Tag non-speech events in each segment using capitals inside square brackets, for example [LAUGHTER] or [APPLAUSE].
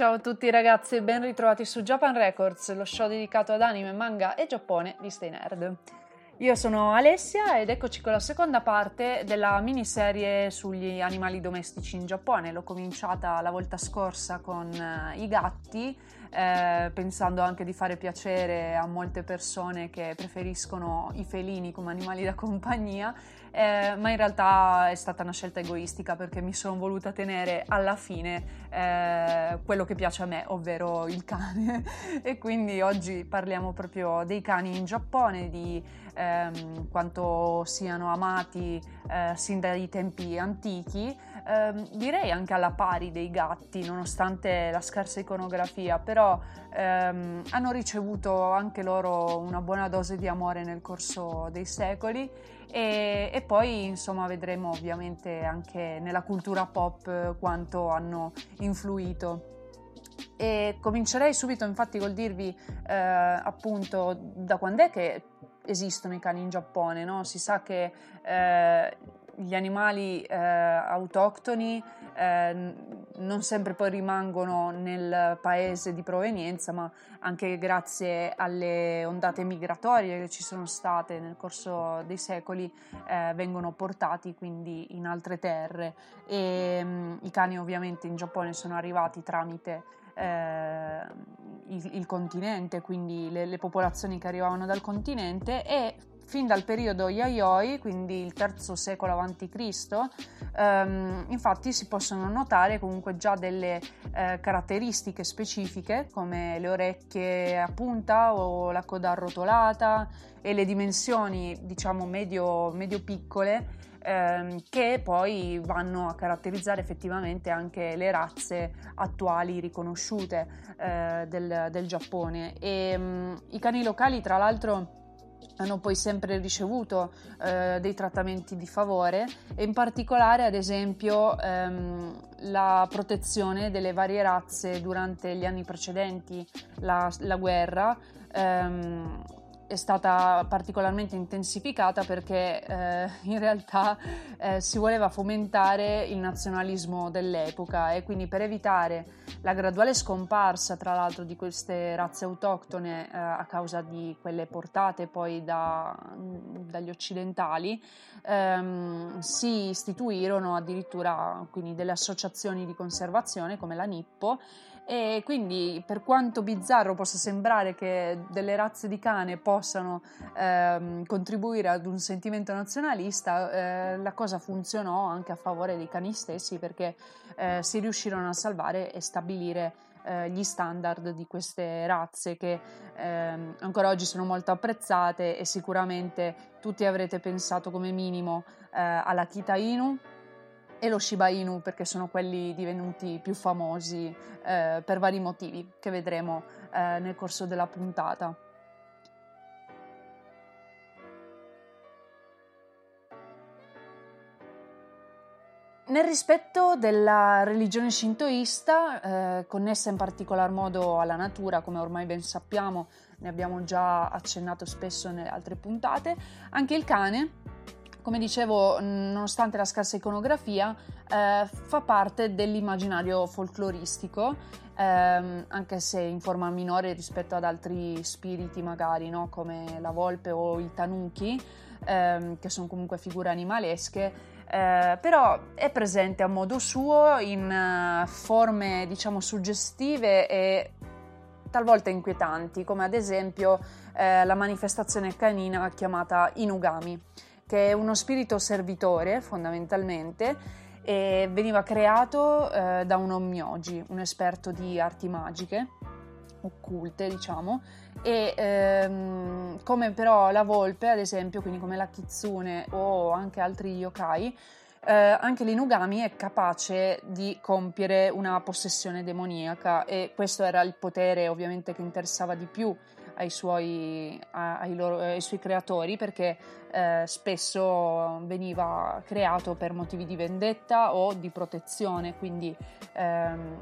Ciao a tutti ragazzi e ben ritrovati su Japan Records, lo show dedicato ad anime, manga e Giappone di Stay Nerd. Io sono Alessia ed eccoci con la seconda parte della miniserie sugli animali domestici in Giappone. L'ho cominciata la volta scorsa con uh, i gatti, eh, pensando anche di fare piacere a molte persone che preferiscono i felini come animali da compagnia eh, ma in realtà è stata una scelta egoistica perché mi sono voluta tenere alla fine eh, quello che piace a me, ovvero il cane. [LAUGHS] e quindi oggi parliamo proprio dei cani in Giappone, di ehm, quanto siano amati eh, sin dai tempi antichi. Eh, direi anche alla pari dei gatti, nonostante la scarsa iconografia, però ehm, hanno ricevuto anche loro una buona dose di amore nel corso dei secoli e, e, poi insomma vedremo ovviamente anche nella cultura pop quanto hanno influito. E comincerei subito infatti col dirvi eh, appunto da quando è che esistono i cani in Giappone, no? Si sa che eh, gli animali eh, autoctoni eh, non sempre poi rimangono nel paese di provenienza, ma anche grazie alle ondate migratorie che ci sono state nel corso dei secoli eh, vengono portati quindi in altre terre. E mh, mm, i cani ovviamente in Giappone sono arrivati tramite eh, il, il, continente, quindi le, le popolazioni che arrivavano dal continente e fin dal periodo Yayoi, quindi il III secolo a.C., ehm, infatti si possono notare comunque già delle eh, caratteristiche specifiche come le orecchie a punta o la coda arrotolata e le dimensioni diciamo medio, medio piccole ehm, che poi vanno a caratterizzare effettivamente anche le razze attuali riconosciute eh, del, del, Giappone e mh, mm, i cani locali tra l'altro hanno poi sempre ricevuto eh, dei trattamenti di favore e in particolare ad esempio ehm, la protezione delle varie razze durante gli anni precedenti la, la guerra ehm, è stata particolarmente intensificata perché eh, in realtà eh, si voleva fomentare il nazionalismo dell'epoca e quindi per evitare la graduale scomparsa tra l'altro di queste razze autoctone eh, a causa di quelle portate poi da, dagli occidentali ehm, si istituirono addirittura quindi delle associazioni di conservazione come la Nippo e quindi per quanto bizzarro possa sembrare che delle razze di cane possano ehm, contribuire ad un sentimento nazionalista, eh, la cosa funzionò anche a favore dei cani stessi perché eh, si riuscirono a salvare e stabilire eh, gli standard di queste razze che ehm, ancora oggi sono molto apprezzate e sicuramente tutti avrete pensato come minimo eh, alla Kita Inu e lo Shiba Inu perché sono quelli divenuti più famosi eh, per vari motivi che vedremo eh, nel corso della puntata. Nel rispetto della religione shintoista, eh, connessa in particolar modo alla natura, come ormai ben sappiamo, ne abbiamo già accennato spesso nelle altre puntate, anche il cane come dicevo, nonostante la scarsa iconografia, eh, fa parte dell'immaginario folcloristico, ehm, anche se in forma minore rispetto ad altri spiriti, magari no? come la volpe o il tanuki, ehm, che sono comunque figure animalesche. Eh, però è presente a modo suo in uh, forme diciamo suggestive e talvolta inquietanti, come ad esempio eh, la manifestazione canina chiamata Inugami che è uno spirito servitore fondamentalmente e veniva creato eh, da un ommyoji, un esperto di arti magiche occulte, diciamo, e ehm, come però la volpe, ad esempio, quindi come la kitsune o anche altri yokai, eh, anche l'inugami è capace di compiere una possessione demoniaca e questo era il potere ovviamente che interessava di più ai suoi, ai loro, ai suoi creatori perché eh, spesso veniva creato per motivi di vendetta o di protezione, quindi ehm,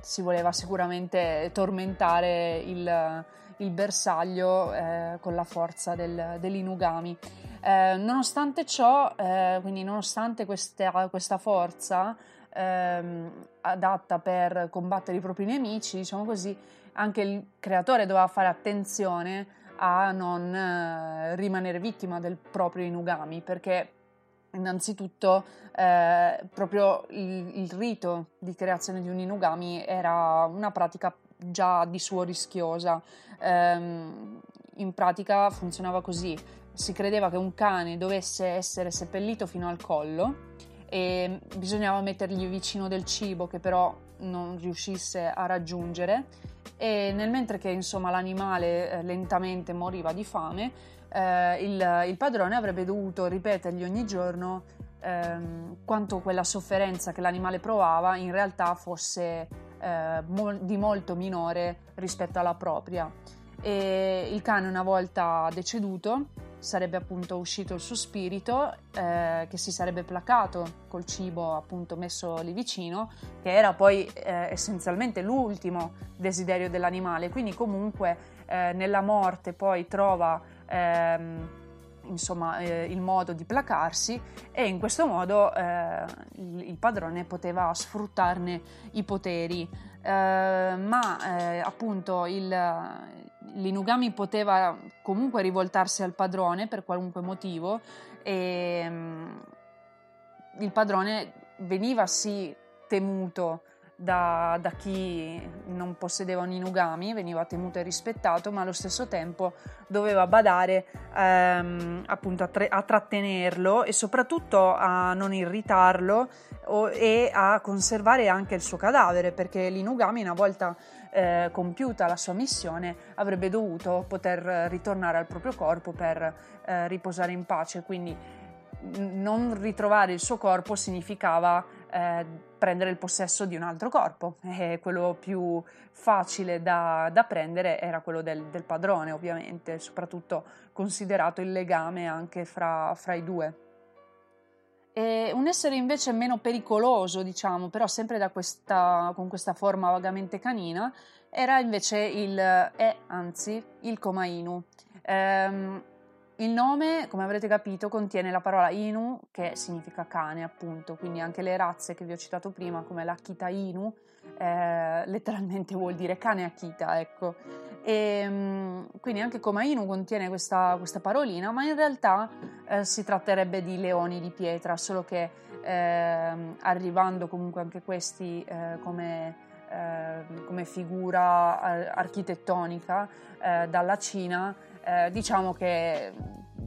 si voleva sicuramente tormentare il, il bersaglio eh, con la forza del, dell'inugami. Eh, nonostante ciò, eh, quindi nonostante questa, questa forza ehm, adatta per combattere i propri nemici, diciamo così, anche il creatore doveva fare attenzione a non eh, rimanere vittima del proprio inugami perché innanzitutto eh, proprio il, il, rito di creazione di un inugami era una pratica già di suo rischiosa. Ehm, in pratica funzionava così. Si credeva che un cane dovesse essere seppellito fino al collo e bisognava mettergli vicino del cibo che però non riuscisse a raggiungere e nel mentre che insomma l'animale eh, lentamente moriva di fame eh, il, il, padrone avrebbe dovuto ripetergli ogni giorno ehm, quanto quella sofferenza che l'animale provava in realtà fosse eh, mol- di molto minore rispetto alla propria. E il cane una volta deceduto sarebbe appunto uscito il suo spirito eh, che si sarebbe placato col cibo appunto messo lì vicino che era poi eh, essenzialmente l'ultimo desiderio dell'animale. Quindi comunque eh, nella morte poi trova ehm, insomma eh, il modo di placarsi e in questo modo eh, il, padrone poteva sfruttarne i poteri. Eh, ma appunto il l'inugami poteva comunque rivoltarsi al padrone per qualunque motivo e um, il padrone veniva sì temuto da, da, chi non possedeva un inugami, veniva temuto e rispettato, ma allo stesso tempo doveva badare ehm, appunto a, tre, a, trattenerlo e soprattutto a non irritarlo o, e a conservare anche il suo cadavere, perché l'inugami una volta eh, compiuta la sua missione avrebbe dovuto poter ritornare al proprio corpo per eh, riposare in pace, quindi non ritrovare il suo corpo significava eh, prendere il possesso di un altro corpo [LAUGHS] e quello più facile da, da prendere era quello del, del, padrone ovviamente, soprattutto considerato il legame anche fra, fra i due. E un essere invece meno pericoloso, diciamo, però sempre questa, con questa forma vagamente canina, era invece il, è anzi, il Koma Inu. Ehm, il nome, come avrete capito, contiene la parola Inu, che significa cane, appunto, quindi anche le razze che vi ho citato prima, come l'Akita Inu, eh, letteralmente vuol dire cane Akita, ecco. E, ehm, quindi anche Komainu contiene questa, questa, parolina, ma in realtà eh, si tratterebbe di leoni di pietra, solo che eh, arrivando comunque anche questi eh, come, ehm, come, figura architettonica eh, dalla Cina, diciamo che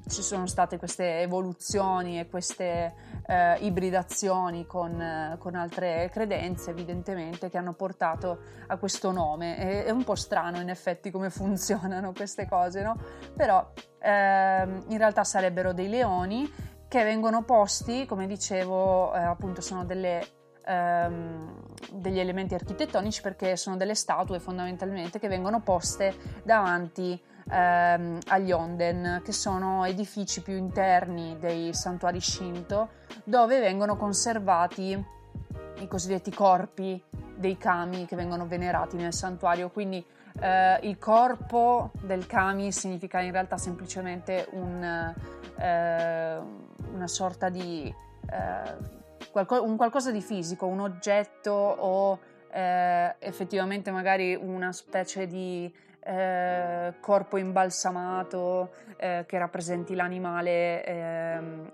ci sono state queste evoluzioni e queste eh, ibridazioni con, eh, con, altre credenze, evidentemente, che hanno portato a questo nome. È, è un po' strano, in effetti, come [LAUGHS] funzionano queste cose, no? Però eh, in realtà sarebbero dei leoni che vengono posti, come dicevo, eh, appunto, sono delle ehm, degli elementi architettonici perché sono delle statue fondamentalmente che vengono poste davanti ehm, agli Onden, che sono edifici più interni dei santuari Shinto, dove vengono conservati i cosiddetti corpi dei kami che vengono venerati nel santuario. Quindi eh, il corpo del kami significa in realtà semplicemente un, eh, una sorta di eh, qualco, un qualcosa di fisico, un oggetto o eh, effettivamente magari una specie di eh, corpo imbalsamato eh, che rappresenti l'animale eh,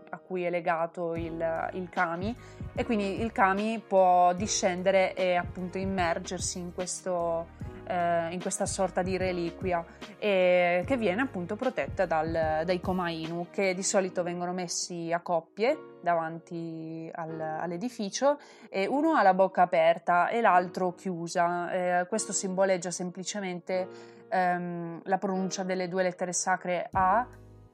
a cui è legato il, il, kami. E quindi il kami può discendere e appunto immergersi in questo, eh, in questa sorta di reliquia e che viene appunto protetta dal, dai Koma Inu che di solito vengono messi a coppie davanti al, all'edificio e uno ha la bocca aperta e l'altro chiusa. Eh, questo simboleggia semplicemente ehm, la pronuncia delle due lettere sacre A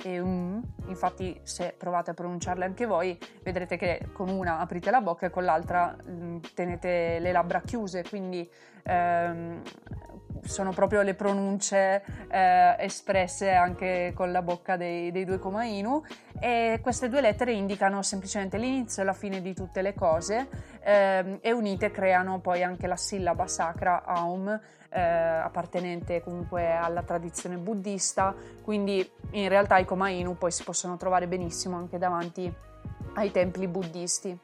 e um. Infatti, se provate a pronunciarle anche voi, vedrete che con una aprite la bocca e con l'altra mm, tenete le labbra chiuse, quindi ehm, sono proprio le pronunce eh, espresse anche con la bocca dei, dei due Komainu e queste due lettere indicano semplicemente l'inizio e la fine di tutte le cose eh, e unite creano poi anche la sillaba sacra Aum eh, appartenente comunque alla tradizione buddista, quindi in realtà i Koma Inu poi si possono trovare benissimo anche davanti ai templi buddisti.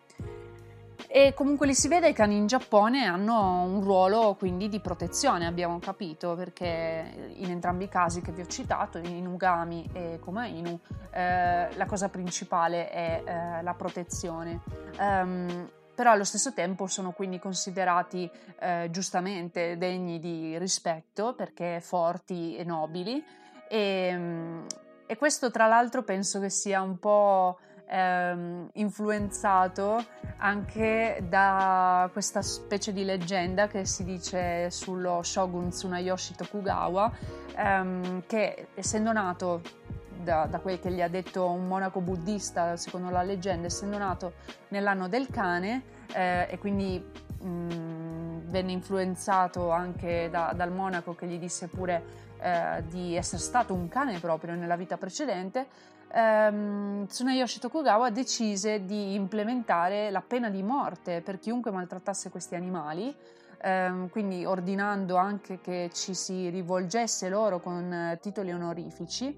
E comunque li si vede, i cani in Giappone hanno un ruolo quindi di protezione, abbiamo capito, perché in entrambi i casi che vi ho citato, in Ugami e Koma Inu, eh, la cosa principale è eh, la protezione. Um, però allo stesso tempo sono quindi considerati eh, giustamente degni di rispetto perché forti e nobili e, mm, e questo tra l'altro penso che sia un po' ehm, influenzato anche da questa specie di leggenda che si dice sullo shogun Tsunayoshi Tokugawa ehm, che essendo nato da, da, quel che gli ha detto un monaco buddista, secondo la leggenda, essendo nato nell'anno del cane eh, e quindi mh, mm, venne influenzato anche da, dal monaco che gli disse pure eh, di essere stato un cane proprio nella vita precedente, ehm, Tsunayoshi Tokugawa decise di implementare la pena di morte per chiunque maltrattasse questi animali ehm, quindi ordinando anche che ci si rivolgesse loro con eh, titoli onorifici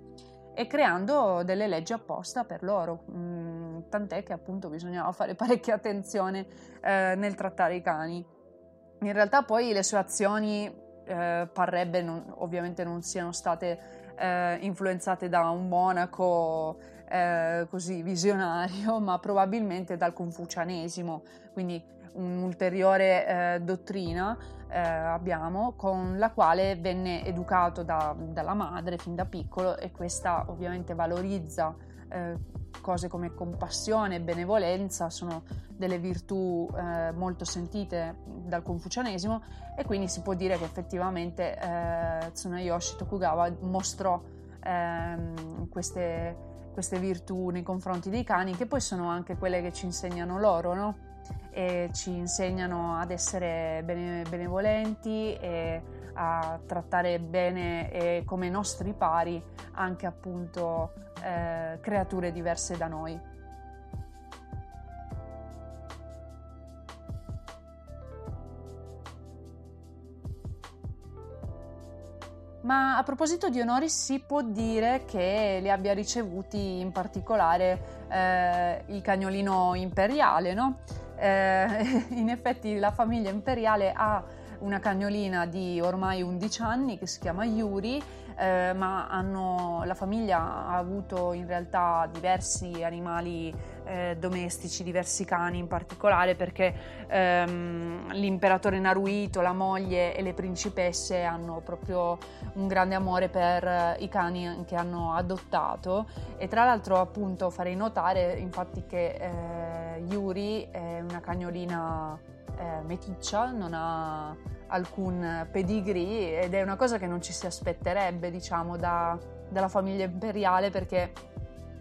e creando delle leggi apposta per loro, mm, tant'è che appunto bisognava fare parecchia attenzione eh, nel trattare i cani. In realtà poi le sue azioni eh, parrebbe non, ovviamente non siano state eh, influenzate da un monaco eh, così visionario, [LAUGHS] ma probabilmente dal confucianesimo, quindi un'ulteriore eh, dottrina eh, abbiamo con la quale venne educato da, dalla madre fin da piccolo e questa ovviamente valorizza eh, cose come compassione e benevolenza, sono delle virtù eh, molto sentite dal confucianesimo e quindi si può dire che effettivamente eh, Tsunayoshi Tokugawa mostrò ehm, queste, queste virtù nei confronti dei cani che poi sono anche quelle che ci insegnano loro, no? e ci insegnano ad essere bene, benevolenti e a trattare bene e come nostri pari anche appunto eh, creature diverse da noi. Ma a proposito di onori si può dire che li abbia ricevuti in particolare eh, il cagnolino imperiale, no? Eh, [LAUGHS] in effetti la famiglia imperiale ha una cagnolina di ormai 11 anni che si chiama Yuri, eh, ma hanno, la famiglia ha avuto in realtà diversi animali eh, domestici, diversi cani in particolare perché ehm, l'imperatore Naruhito, la moglie e le principesse hanno proprio un grande amore per i cani che hanno adottato. E tra l'altro appunto farei notare infatti che eh, Yuri è una cagnolina eh, meticcia, non ha alcun pedigree ed è una cosa che non ci si aspetterebbe diciamo da, dalla famiglia imperiale perché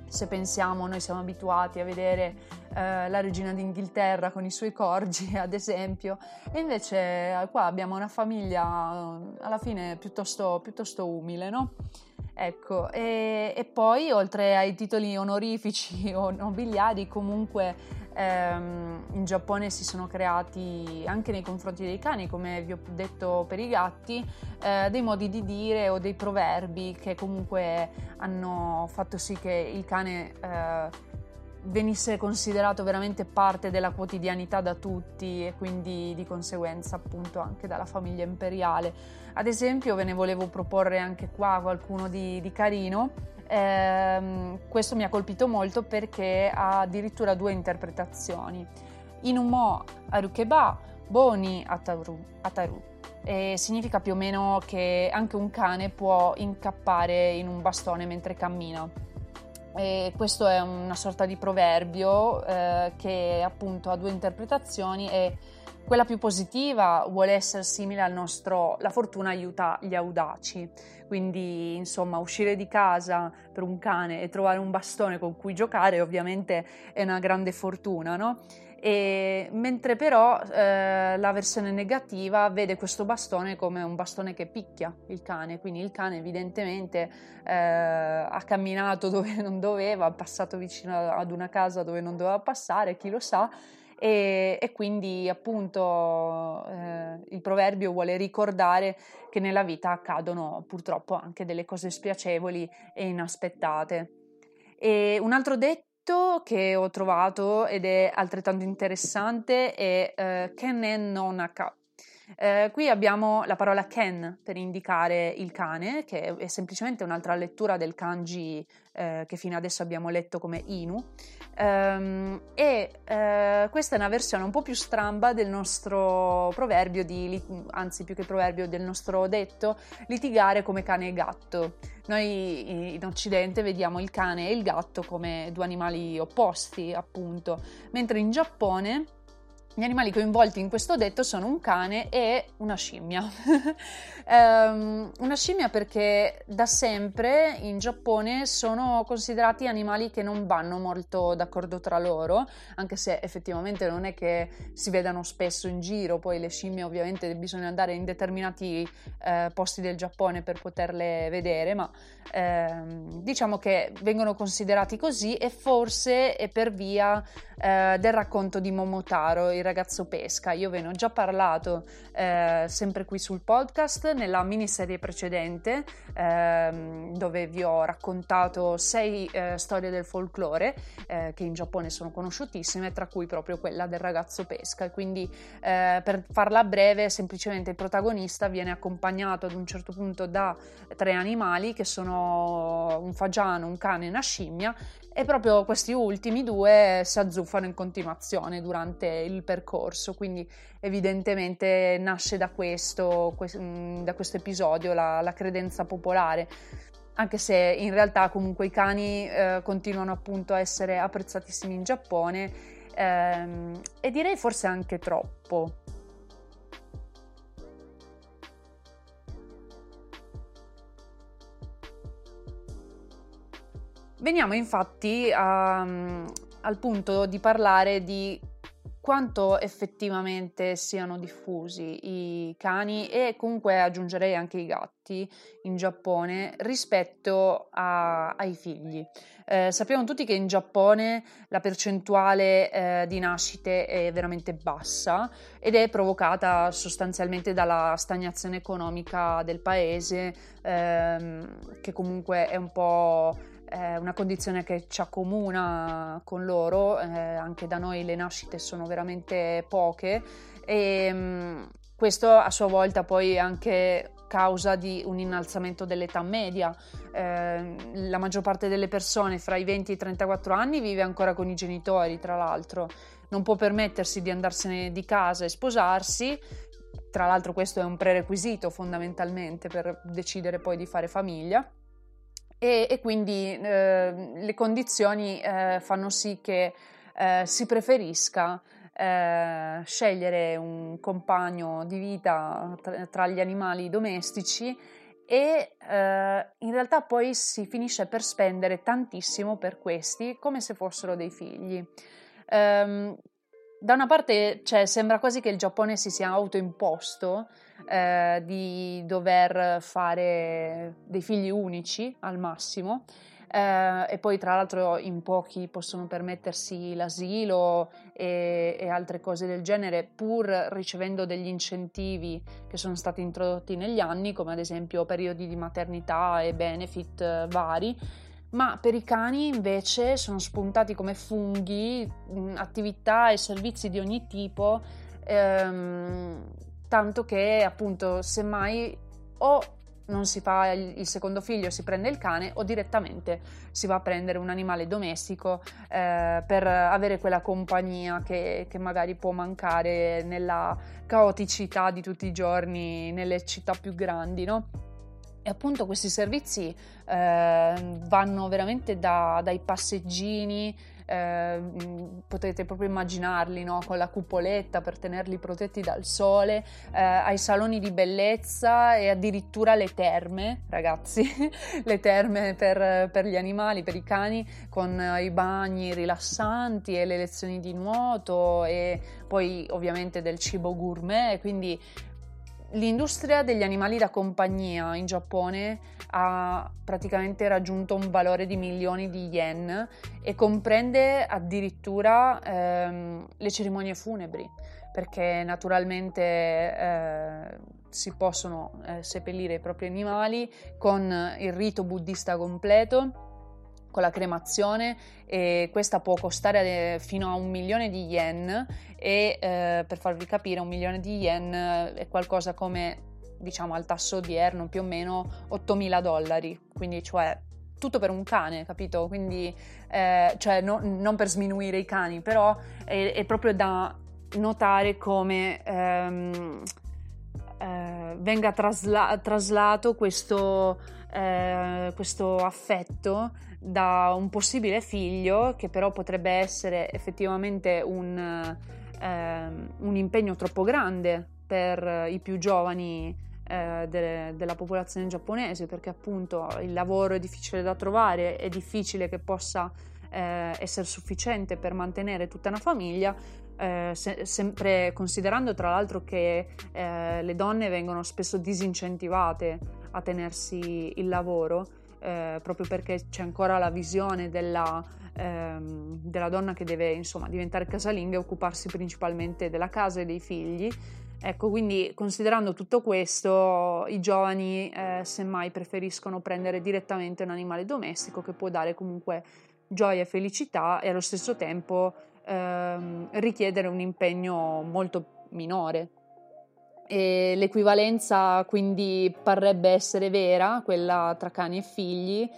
se pensiamo noi siamo abituati a vedere eh, la regina d'Inghilterra con i suoi corgi [LAUGHS] ad esempio e invece eh, qua abbiamo una famiglia eh, alla fine piuttosto, piuttosto umile no? Ecco, e, e, poi oltre ai titoli onorifici [LAUGHS] o nobiliari, comunque in Giappone si sono creati anche nei confronti dei cani, come vi ho detto per i gatti, eh, dei modi di dire o dei proverbi che comunque hanno fatto sì che il cane eh, venisse considerato veramente parte della quotidianità da tutti e quindi di conseguenza appunto anche dalla famiglia imperiale. Ad esempio ve ne volevo proporre anche qua qualcuno di, di carino. Eh, questo mi ha colpito molto perché ha addirittura due interpretazioni. Inumo Arukeba, Boni Ataru. ataru. significa più o meno che anche un cane può incappare in un bastone mentre cammina. E questo è una sorta di proverbio eh, che appunto ha due interpretazioni e quella più positiva vuole essere simile al nostro la fortuna aiuta gli audaci. Quindi, insomma, uscire di casa per un cane e trovare un bastone con cui giocare ovviamente è una grande fortuna, no? E, mentre però eh, la versione negativa vede questo bastone come un bastone che picchia il cane, quindi il cane evidentemente eh, ha camminato [LAUGHS] dove non doveva, ha passato vicino ad una casa dove non doveva passare, chi lo sa, e, e quindi appunto eh, il proverbio vuole ricordare che nella vita accadono purtroppo anche delle cose spiacevoli e inaspettate. E un altro detto che ho trovato ed è altrettanto interessante è eh, Ken non Nonaka. Eh, qui abbiamo la parola Ken per indicare il cane, che è semplicemente un'altra lettura del kanji eh, che fino adesso abbiamo letto come Inu. Um, e uh, questa è una versione un po' più stramba del nostro proverbio, di, anzi più che proverbio del nostro detto, litigare come cane e gatto. Noi in Occidente vediamo il cane e il gatto come due animali opposti, appunto, mentre in Giappone gli animali coinvolti in questo detto sono un cane e una scimmia. um, [LAUGHS] una scimmia perché da sempre in Giappone sono considerati animali che non vanno molto d'accordo tra loro, anche se effettivamente non è che si vedano spesso in giro, poi le scimmie ovviamente bisogna andare in determinati eh, posti del Giappone per poterle vedere, ma ehm, diciamo che vengono considerati così e forse è per via eh, del racconto di Momotaro, il ragazzo pesca. Io ve ne ho già parlato eh, sempre qui sul podcast nella miniserie precedente eh, dove vi ho raccontato sei eh, storie del folklore eh, che in Giappone sono conosciutissime, tra cui proprio quella del ragazzo pesca. Quindi eh, per farla breve, semplicemente il protagonista viene accompagnato ad un certo punto da tre animali che sono un fagiano, un cane e una scimmia e proprio questi ultimi due si azzuffano in continuazione durante il percorso, quindi evidentemente nasce da questo, mm, da questo episodio la, la credenza popolare anche se in realtà comunque i cani eh, continuano appunto a essere apprezzatissimi in Giappone ehm, e direi forse anche troppo. Veniamo infatti a, al punto di parlare di quanto effettivamente siano diffusi i cani e comunque aggiungerei anche i gatti in Giappone rispetto a, ai figli. Eh, sappiamo tutti che in Giappone la percentuale eh, di nascite è veramente bassa ed è provocata sostanzialmente dalla stagnazione economica del paese, ehm, che comunque è un po' è una condizione che ci accomuna con loro, eh, anche da noi le nascite sono veramente poche e mh, mm, questo a sua volta poi è anche causa di un innalzamento dell'età media. Eh, la maggior parte delle persone fra i 20 e i 34 anni vive ancora con i genitori, tra l'altro, non può permettersi di andarsene di casa e sposarsi. Tra l'altro questo è un prerequisito fondamentalmente per decidere poi di fare famiglia e, e quindi eh, le condizioni eh, fanno sì che eh, si preferisca eh, scegliere un compagno di vita tra, tra gli animali domestici e eh, in realtà poi si finisce per spendere tantissimo per questi come se fossero dei figli. Um, da una parte cioè, sembra quasi che il Giappone si sia autoimposto eh, di dover fare dei figli unici al massimo. Eh, e poi tra l'altro in pochi possono permettersi l'asilo e, e, altre cose del genere pur ricevendo degli incentivi che sono stati introdotti negli anni come ad esempio periodi di maternità e benefit eh, vari ma per i cani invece sono spuntati come funghi attività e servizi di ogni tipo ehm, tanto che appunto semmai o non si fa il, il secondo figlio, si prende il cane o direttamente si va a prendere un animale domestico eh, per avere quella compagnia che, che magari può mancare nella caoticità di tutti i giorni nelle città più grandi, no? E appunto questi servizi eh, vanno veramente da, dai passeggini eh, potete proprio immaginarli no? con la cupoletta per tenerli protetti dal sole, eh, ai saloni di bellezza e addirittura le terme, ragazzi, [LAUGHS] le terme per, per, gli animali, per i cani, con eh, i bagni rilassanti e le lezioni di nuoto e poi ovviamente del cibo gourmet, quindi L'industria degli animali da compagnia in Giappone ha praticamente raggiunto un valore di milioni di yen e comprende addirittura ehm, le cerimonie funebri, perché naturalmente eh, si possono eh, seppellire i propri animali con il rito buddista completo con la cremazione e questa può costare fino a un milione di yen e eh, per farvi capire un milione di yen è qualcosa come diciamo al tasso odierno più o meno 8.000 dollari. Quindi cioè tutto per un cane capito? Quindi eh, cioè no, non per sminuire i cani però è, è proprio da notare come ehm, eh, venga trasla- traslato questo, eh, questo affetto da un possibile figlio che però potrebbe essere effettivamente un, eh, un impegno troppo grande per i più giovani eh, de- della popolazione giapponese perché appunto il lavoro è difficile da trovare, è difficile che possa eh, essere sufficiente per mantenere tutta una famiglia, eh, se- sempre considerando tra l'altro che eh, le donne vengono spesso disincentivate a tenersi il lavoro eh, proprio perché c'è ancora la visione della, ehm, della donna che deve insomma diventare casalinga e occuparsi principalmente della casa e dei figli. Ecco, quindi considerando tutto questo, i giovani eh, semmai preferiscono prendere direttamente un animale domestico che può dare comunque gioia e felicità e allo stesso tempo ehm, richiedere un impegno molto minore e l'equivalenza quindi parrebbe essere vera, quella tra cani e figli,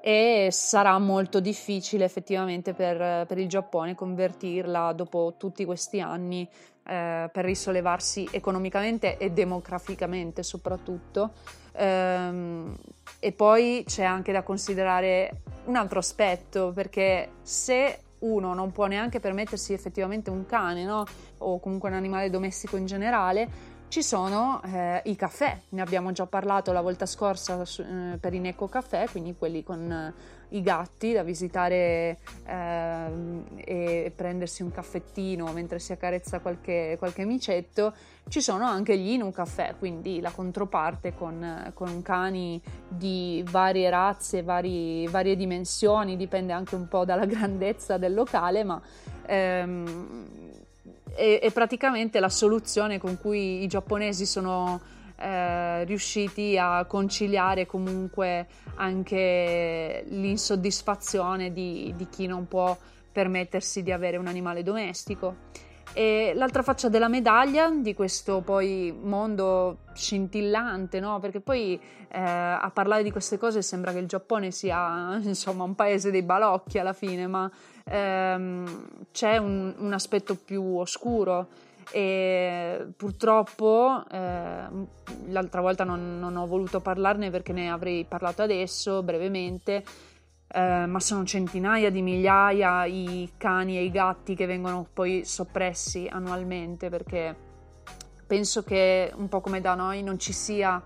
e sarà molto difficile effettivamente per, per il Giappone convertirla dopo tutti questi anni eh, per risollevarsi economicamente e demograficamente soprattutto. Ehm, e poi c'è anche da considerare un altro aspetto, perché se uno non può neanche permettersi effettivamente un cane, no? o comunque un animale domestico in generale, ci sono eh, i caffè, ne abbiamo già parlato la volta scorsa su, eh, per i Neco Caffè, quindi quelli con eh, i gatti da visitare ehm, e prendersi un caffettino mentre si accarezza qualche, qualche micetto. Ci sono anche gli Inu Caffè, quindi la controparte con, con cani di varie razze, vari, varie dimensioni, dipende anche un po' dalla [LAUGHS] grandezza del locale, ma ehm, è, è praticamente la soluzione con cui i giapponesi sono eh, riusciti a conciliare comunque anche l'insoddisfazione di, di, chi non può permettersi di avere un animale domestico. E l'altra faccia della medaglia di questo poi mondo scintillante, no? Perché poi eh, a parlare di queste cose sembra che il Giappone sia [LAUGHS] insomma un paese dei balocchi alla fine, ma ehm, c'è un, un, aspetto più oscuro e purtroppo eh, l'altra volta non, non, ho voluto parlarne perché ne avrei parlato adesso brevemente. Eh, ma sono centinaia di migliaia i cani e i gatti che vengono poi soppressi annualmente perché penso che un po' come da noi non ci sia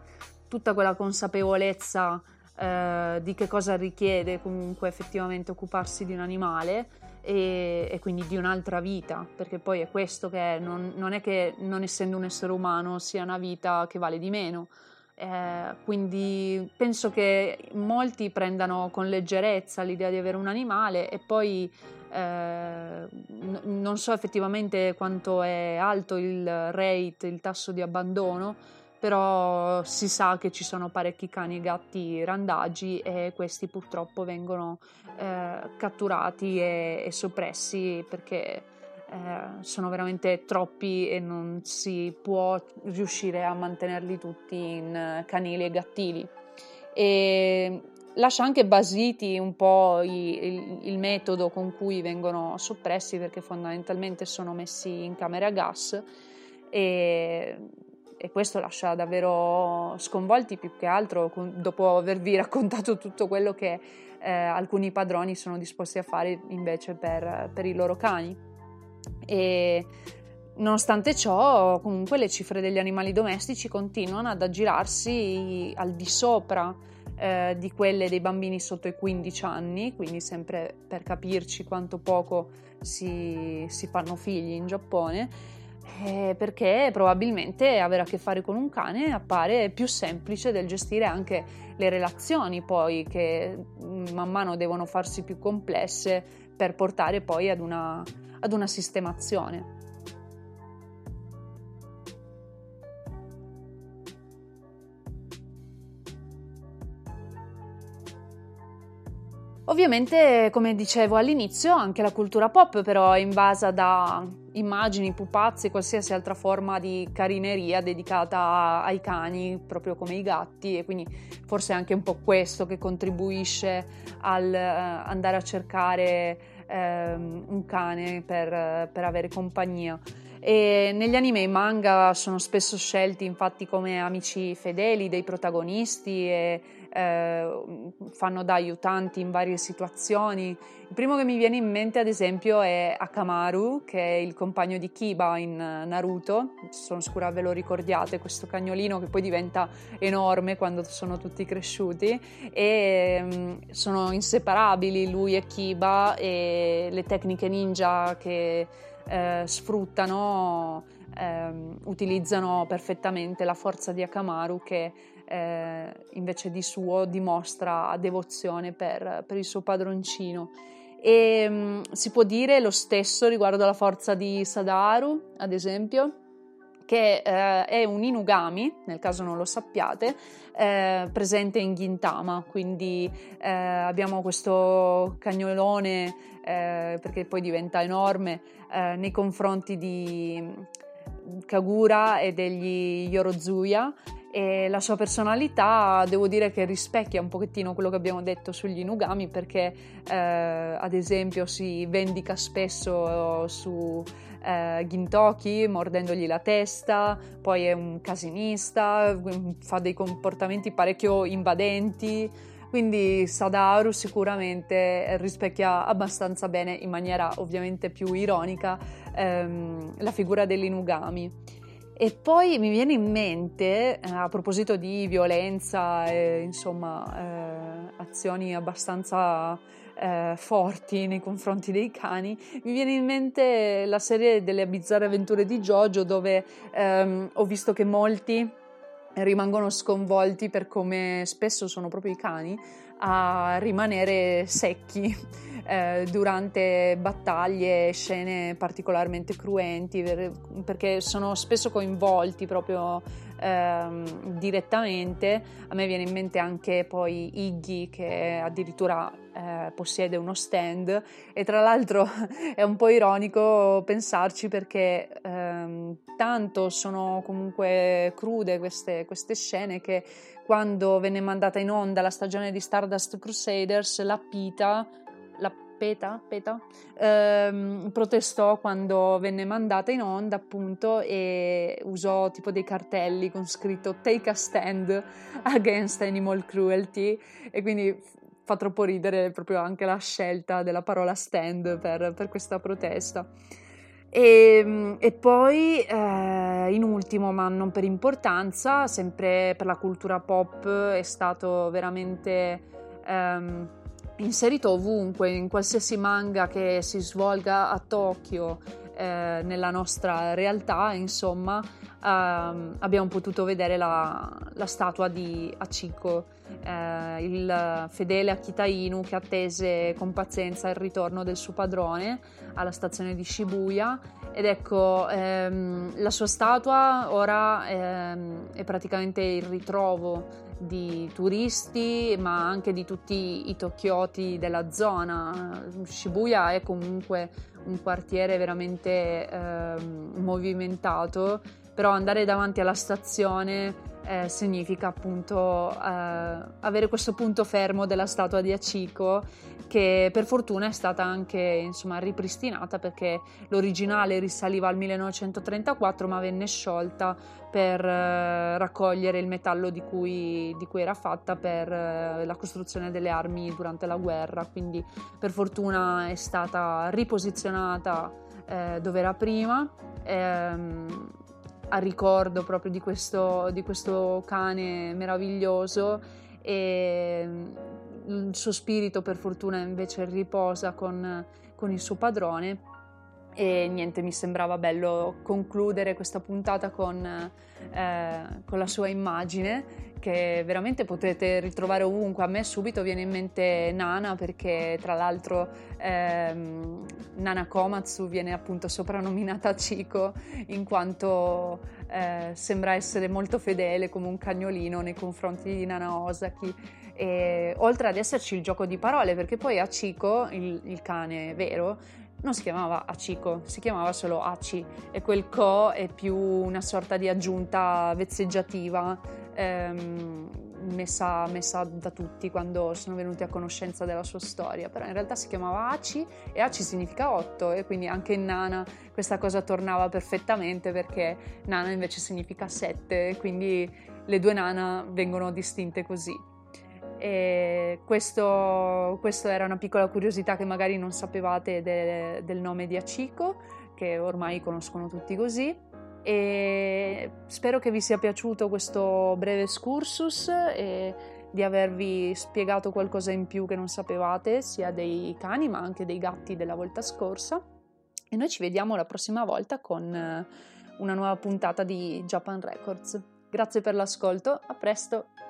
tutta quella consapevolezza eh, di che cosa richiede comunque effettivamente occuparsi di un animale e, e, quindi di un'altra vita, perché poi è questo che è, non, non, è che non essendo un essere umano sia una vita che vale di meno. Eh, quindi penso che molti prendano con leggerezza l'idea di avere un animale e poi eh, n- non so effettivamente quanto è alto il rate, il tasso di abbandono, però si sa che ci sono parecchi cani e gatti randagi e questi purtroppo vengono eh, catturati e, e, soppressi perché eh, sono veramente troppi e non si può riuscire a mantenerli tutti in canili e gattili. E lascia anche basiti un po' i, il, il, metodo con cui vengono soppressi perché fondamentalmente sono messi in camera a gas e, e questo lascia davvero sconvolti più che altro dopo avervi [LAUGHS] raccontato tutto quello che eh, alcuni padroni sono disposti a fare invece per, per i loro cani. E nonostante ciò, comunque le cifre degli animali domestici continuano ad aggirarsi al di sopra eh, di quelle dei bambini sotto i 15 anni, quindi sempre per capirci quanto poco si, si fanno figli in Giappone, eh, perché probabilmente avere a che fare con un cane appare più semplice del gestire anche le relazioni poi che mm, man mano devono farsi più complesse per portare poi ad una ad una sistemazione. Ovviamente, come dicevo all'inizio, anche la cultura pop però è invasa da immagini, pupazzi, qualsiasi altra forma di carineria dedicata ai cani, proprio come i gatti, e quindi forse è anche un po' questo che contribuisce al uh, andare a cercare ehm, un cane per, per, avere compagnia. E negli anime e manga sono spesso scelti infatti come amici fedeli dei protagonisti e eh, fanno da aiutanti in varie situazioni. Il primo che mi viene in mente ad esempio è Akamaru, che è il compagno di Kiba in Naruto, sono sicura ve lo ricordiate, questo cagnolino che poi diventa enorme quando sono tutti cresciuti e um, sono inseparabili lui e Kiba e le tecniche ninja che eh, sfruttano, eh, utilizzano perfettamente la forza di Akamaru che eh, invece di suo dimostra devozione per, per il suo padroncino. E mh, mm, si può dire lo stesso riguardo alla forza di Sadaru, ad esempio, che eh, è un Inugami, nel caso non lo sappiate, eh, presente in Gintama, quindi eh, abbiamo questo cagnolone eh, perché poi diventa enorme eh, nei confronti di Kagura e degli Yorozuya e la sua personalità devo dire che rispecchia un pochettino quello che abbiamo detto sugli Inugami perché eh, ad esempio si vendica spesso su eh, Gintoki mordendogli la testa, poi è un casinista, fa dei comportamenti parecchio invadenti, quindi Sadaru sicuramente rispecchia abbastanza bene in maniera ovviamente più ironica ehm, la figura dell'Inugami. E poi mi viene in mente, eh, a proposito di violenza e insomma eh, azioni abbastanza eh, forti nei confronti dei cani, mi viene in mente la serie delle bizzarre avventure di Jojo dove ehm, ho visto che molti rimangono sconvolti per come spesso sono proprio i cani a rimanere secchi eh, durante battaglie, scene particolarmente cruenti, perché sono spesso coinvolti proprio ehm, direttamente. A me viene in mente anche poi Iggy che addirittura eh, possiede uno stand e tra l'altro [LAUGHS] è un po' ironico pensarci perché ehm, tanto sono comunque crude queste, queste scene che quando venne mandata in onda la stagione di Stardust Crusaders, la Pita, Peta, Peta ehm, protestò quando venne mandata in onda appunto e usò tipo dei cartelli con scritto Take a stand against animal cruelty e quindi fa troppo ridere proprio anche la scelta della parola stand per, per questa protesta. E, ehm, e poi, eh, in ultimo, ma non per importanza, sempre per la cultura pop, è stato veramente ehm, inserito ovunque, in qualsiasi manga che si svolga a Tokyo, eh, nella nostra realtà, insomma, ehm, abbiamo potuto vedere la, la statua di Achiko, eh, il fedele Akita Inu che attese con pazienza il ritorno del suo padrone alla stazione di Shibuya ed ecco, ehm, la sua statua ora ehm, è praticamente il ritrovo di turisti, ma anche di tutti i tokyoти della zona. Shibuya è comunque un quartiere veramente ehm, movimentato, però andare davanti alla stazione eh, significa appunto eh, avere questo punto fermo della statua di Achiko che per fortuna è stata anche insomma, ripristinata perché l'originale risaliva al 1934 ma venne sciolta per eh, raccogliere il metallo di cui, di cui, era fatta per eh, la costruzione delle armi durante la guerra. Quindi per fortuna è stata riposizionata eh, dove era prima. Ehm, a ricordo proprio di questo, di questo cane meraviglioso e mm, il suo spirito per fortuna invece riposa con, con il suo padrone e niente, mi sembrava bello concludere questa puntata con, eh, con, la sua immagine che veramente potete ritrovare ovunque. A me subito viene in mente Nana perché tra l'altro ehm, Nana Komatsu viene appunto soprannominata Chico in quanto eh, sembra essere molto fedele come un cagnolino nei confronti di Nana Osaki. E, oltre ad esserci il gioco di parole, perché poi Achiko, il, il cane vero, non si chiamava Achiko, si chiamava solo Aci e quel co è più una sorta di aggiunta vezzeggiativa ehm, messa, messa, da tutti quando sono venuti a conoscenza della sua storia, però in realtà si chiamava Aci e Aci significa 8 e quindi anche in Nana questa cosa tornava perfettamente perché Nana invece significa 7 quindi le due Nana vengono distinte così. E questo, questo, era una piccola curiosità che magari non sapevate de, del nome di Achiko, che ormai conoscono tutti così. E spero che vi sia piaciuto questo breve excursus e di avervi spiegato qualcosa in più che non sapevate, sia dei cani ma anche dei gatti della volta scorsa. E noi ci vediamo la prossima volta con una nuova puntata di Japan Records. Grazie per l'ascolto, a presto!